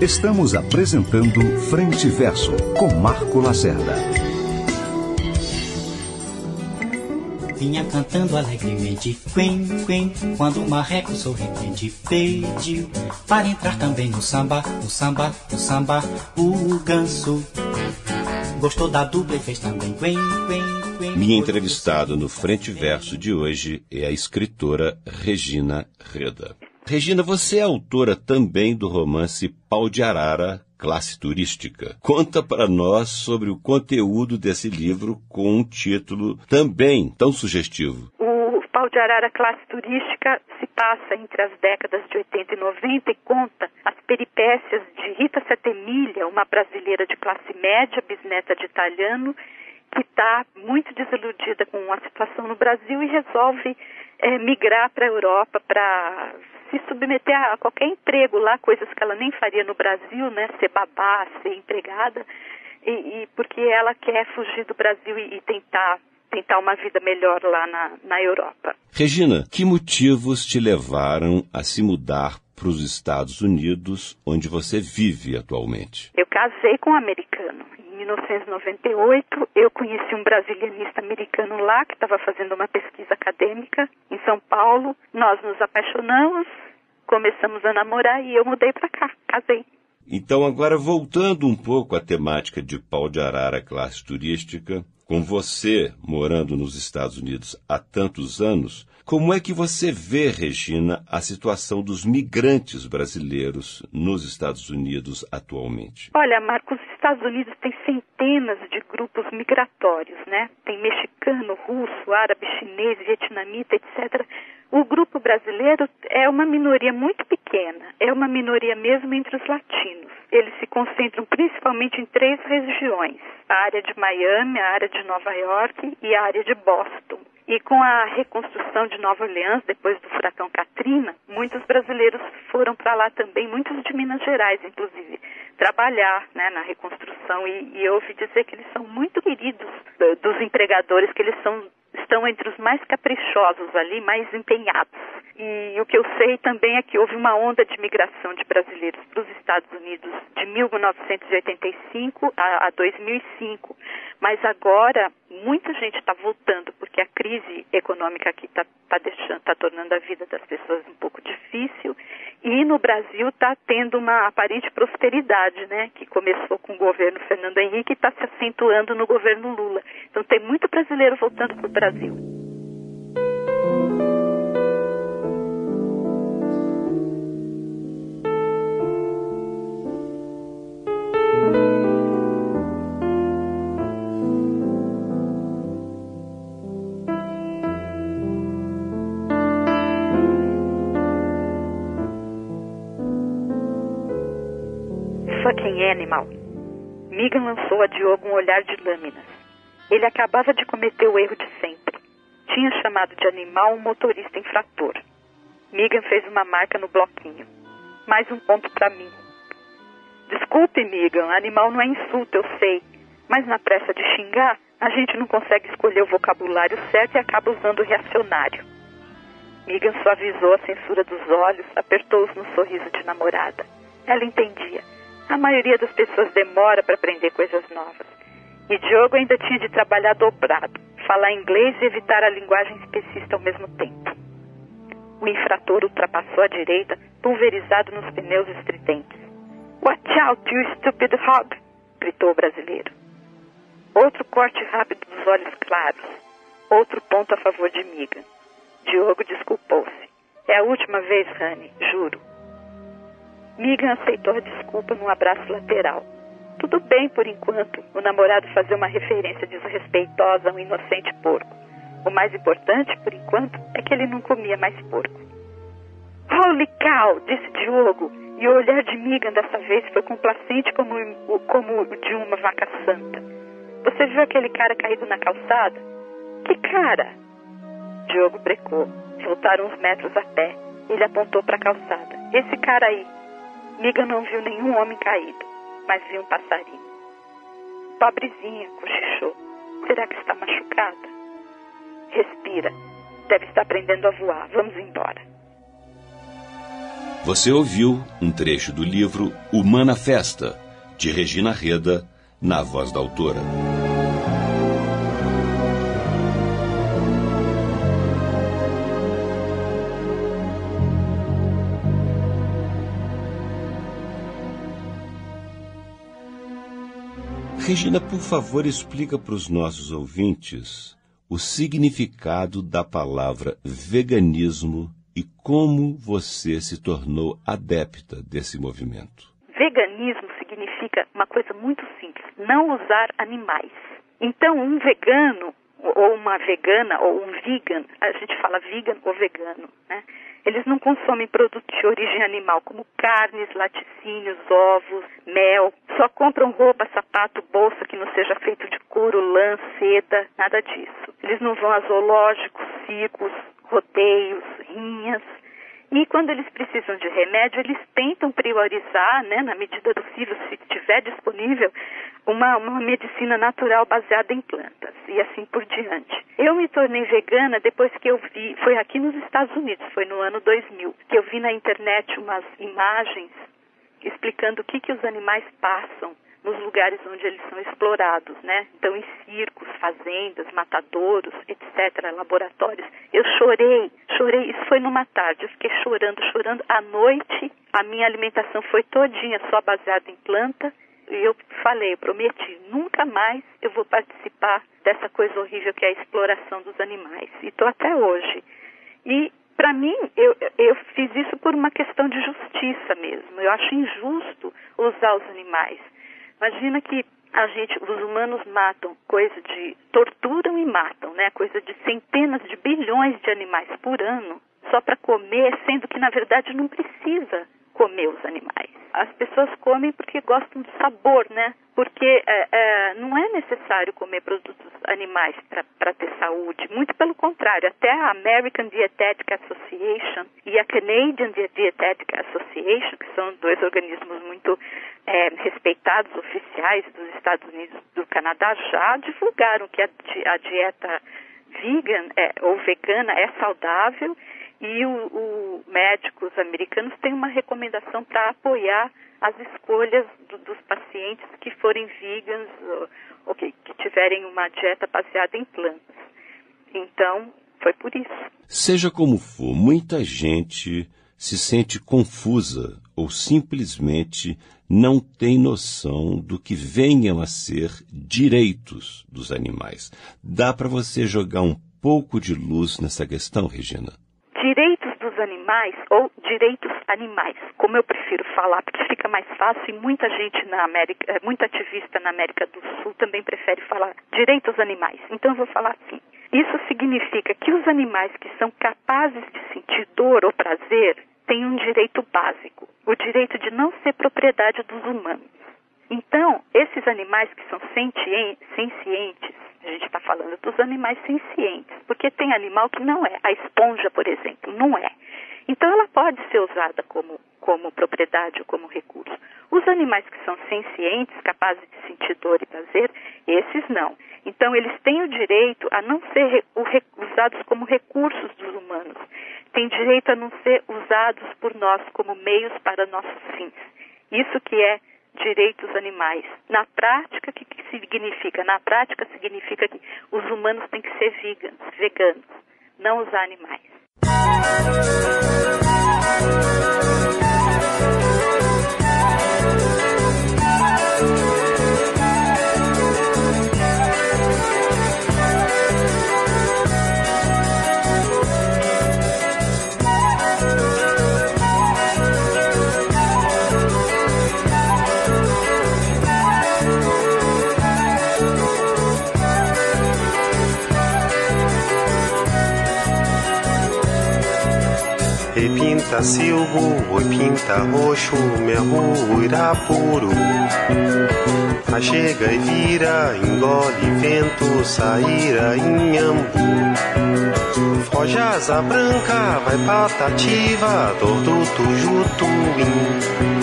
Estamos apresentando Frente e Verso com Marco Lacerda. Vinha cantando alegremente, quen, quen, quando o marreco sorridente pediu para entrar também no samba, no samba, no samba, o ganso. Gostou da dupla e fez também quen, quen, quen. Minha entrevistada no Frente Verso de hoje é a escritora Regina Reda. Regina, você é autora também do romance Pau de Arara, Classe Turística. Conta para nós sobre o conteúdo desse livro com um título também tão sugestivo. O Pau de Arara Classe Turística se passa entre as décadas de 80 e 90 e conta as peripécias de Rita Settemilha, uma brasileira de classe média, bisneta de italiano, que está muito desiludida com a situação no Brasil e resolve é, migrar para a Europa para se submeter a qualquer emprego lá, coisas que ela nem faria no Brasil, né? Ser babá, ser empregada, e, e porque ela quer fugir do Brasil e, e tentar tentar uma vida melhor lá na, na Europa. Regina, que motivos te levaram a se mudar para os Estados Unidos, onde você vive atualmente? Eu casei com um americano. Em 1998, eu conheci um brasilianista americano lá que estava fazendo uma pesquisa acadêmica em São Paulo. Nós nos apaixonamos, começamos a namorar e eu mudei para cá, casei. Então, agora voltando um pouco à temática de pau de arara classe turística, com você morando nos Estados Unidos há tantos anos, como é que você vê, Regina, a situação dos migrantes brasileiros nos Estados Unidos atualmente? Olha, Marcos, os Estados Unidos têm centenas de grupos migratórios, né? Tem mexicano, russo, árabe, chinês, vietnamita, etc. O grupo brasileiro é uma minoria muito pequena, é uma minoria mesmo entre os latinos. Eles se concentram principalmente em três regiões: a área de Miami, a área de Nova York e a área de Boston. E com a reconstrução de Nova Orleans, depois do furacão Katrina, muitos brasileiros foram para lá também, muitos de Minas Gerais, inclusive, trabalhar né, na reconstrução. E, e eu ouvi dizer que eles são muito queridos dos empregadores, que eles são estão entre os mais caprichosos ali, mais empenhados. E o que eu sei também é que houve uma onda de migração de brasileiros para os Estados Unidos de 1985 a, a 2005. Mas agora muita gente está voltando porque a crise econômica aqui está tá deixando, tá tornando a vida das pessoas um pouco difícil. E no Brasil está tendo uma aparente prosperidade, né? Que começou com o governo Fernando Henrique e está se acentuando no governo Lula. Então tem muito brasileiro voltando para o Brasil. Fucking Animal. Megan lançou a Diogo um olhar de lâminas. Ele acabava de cometer o erro de sempre. Tinha chamado de animal um motorista infrator. Megan fez uma marca no bloquinho. Mais um ponto para mim. Desculpe, Megan, animal não é insulto, eu sei. Mas na pressa de xingar, a gente não consegue escolher o vocabulário certo e acaba usando o reacionário. Megan suavizou a censura dos olhos, apertou-os no sorriso de namorada. Ela entendia. A maioria das pessoas demora para aprender coisas novas. E Diogo ainda tinha de trabalhar dobrado, falar inglês e evitar a linguagem especista ao mesmo tempo. O infrator ultrapassou a direita, pulverizado nos pneus estridentes. Watch out, you stupid hog! gritou o brasileiro. Outro corte rápido dos olhos claros. Outro ponto a favor de Miga. Diogo desculpou-se. É a última vez, Rani, juro. Migan aceitou a desculpa num abraço lateral. Tudo bem por enquanto, o namorado fazer uma referência desrespeitosa a um inocente porco. O mais importante, por enquanto, é que ele não comia mais porco. Holy cow! disse Diogo, e o olhar de Migan dessa vez foi complacente como, como o de uma vaca santa. Você viu aquele cara caído na calçada? Que cara? Diogo brecou. Voltaram uns metros a pé. Ele apontou para a calçada. Esse cara aí. Miga não viu nenhum homem caído, mas viu um passarinho. Pobrezinha, cochichou. Será que está machucada? Respira. Deve estar aprendendo a voar. Vamos embora. Você ouviu um trecho do livro Humana Festa, de Regina Reda, na voz da autora. Regina, por favor, explica para os nossos ouvintes o significado da palavra veganismo e como você se tornou adepta desse movimento. Veganismo significa uma coisa muito simples: não usar animais. Então, um vegano ou uma vegana ou um vegan, a gente fala vegan ou vegano, né? Eles não consomem produtos de origem animal, como carnes, laticínios, ovos, mel. Só compram roupa, sapato, bolsa que não seja feito de couro, lã, seda, nada disso. Eles não vão a zoológicos, circos, rodeios, rinhas. E quando eles precisam de remédio, eles tentam priorizar, né, na medida do possível, se estiver disponível, uma, uma medicina natural baseada em plantas e assim por diante. Eu me tornei vegana depois que eu vi, foi aqui nos Estados Unidos, foi no ano 2000, que eu vi na internet umas imagens explicando o que, que os animais passam nos lugares onde eles são explorados, né? Então, em circos, fazendas, matadouros, etc., laboratórios. Eu chorei, chorei. Isso foi numa tarde. Eu fiquei chorando, chorando. À noite, a minha alimentação foi todinha só baseada em planta. E eu falei, eu prometi, nunca mais eu vou participar dessa coisa horrível que é a exploração dos animais. E estou até hoje. E para mim, eu, eu fiz isso por uma questão de justiça mesmo. Eu acho injusto usar os animais. Imagina que a gente, os humanos matam coisa de torturam e matam, né? Coisa de centenas de bilhões de animais por ano só para comer, sendo que na verdade não precisa comer os animais. As pessoas comem porque gostam do sabor, né? Porque é, é, não é necessário comer produtos animais para ter saúde. Muito pelo contrário, até a American Dietetic Association e a Canadian Dietetic Association, que são dois organismos muito é, respeitados oficiais dos Estados Unidos do Canadá, já divulgaram que a, a dieta vegan é, ou vegana é saudável e o, o médicos americanos têm uma recomendação para apoiar as escolhas do, dos pacientes que forem vegans ou, ou que, que tiverem uma dieta baseada em plantas. Então, foi por isso. Seja como for, muita gente se sente confusa ou simplesmente não tem noção do que venham a ser direitos dos animais. Dá para você jogar um pouco de luz nessa questão, Regina? Direitos dos animais ou direitos animais, como eu prefiro falar, porque fica mais fácil e muita gente na América, eh, muita ativista na América do Sul também prefere falar direitos animais. Então eu vou falar assim. Isso significa que os animais que são capazes de sentir dor ou prazer têm um direito básico, o direito de não ser propriedade dos humanos. Então, esses animais que são sencientes, a gente está falando dos animais sencientes, porque tem animal que não é. A esponja, por exemplo, não é. Então, ela pode ser usada como, como propriedade ou como recurso. Os animais que são sencientes, capazes de sentir dor e prazer, esses não. Então, eles têm o direito a não ser usados como recursos. Têm direito a não ser usados por nós como meios para nossos fins. Isso que é direitos animais. Na prática, o que, que significa? Na prática, significa que os humanos têm que ser veganos, veganos não usar animais. Pinta silvo, oi pinta roxo, merro irapuru. A chega e vira, engole vento, saíra inhambu. Foge asa branca, vai patativa, dor do tujutuim.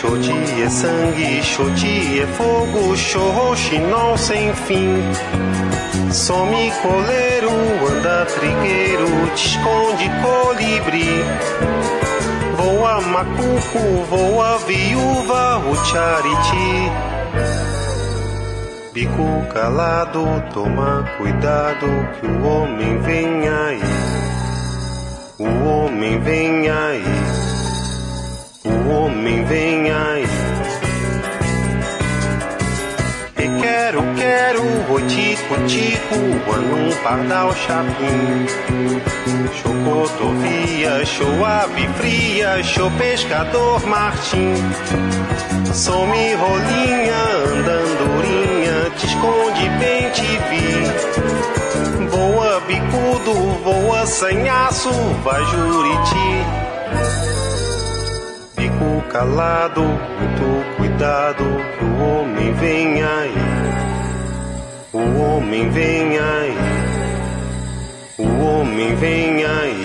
Xoti é sangue, xoti é fogo, xorroxinol sem fim. Some coleiro, anda trigueiro, te esconde colibri. Voa macuco, voa viúva, o chariti. Bico calado, toma cuidado que o homem vem aí. O homem vem aí. O homem vem aí. quero, quero, o tico, tico, um pardal chapim. Chocotovia, show ave fria, show pescador Martim. Some rolinha, andandurinha, te esconde bem te vi. Voa bicudo, voa sanhaço, vai juriti. Fico calado, muito cuidado, que o homem vem aí. O homem vem aí. O homem vem aí.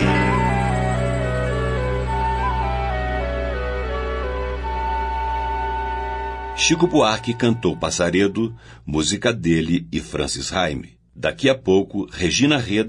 Chico Buarque cantou Passaredo, música dele e Francis Raime. Daqui a pouco, Regina Reda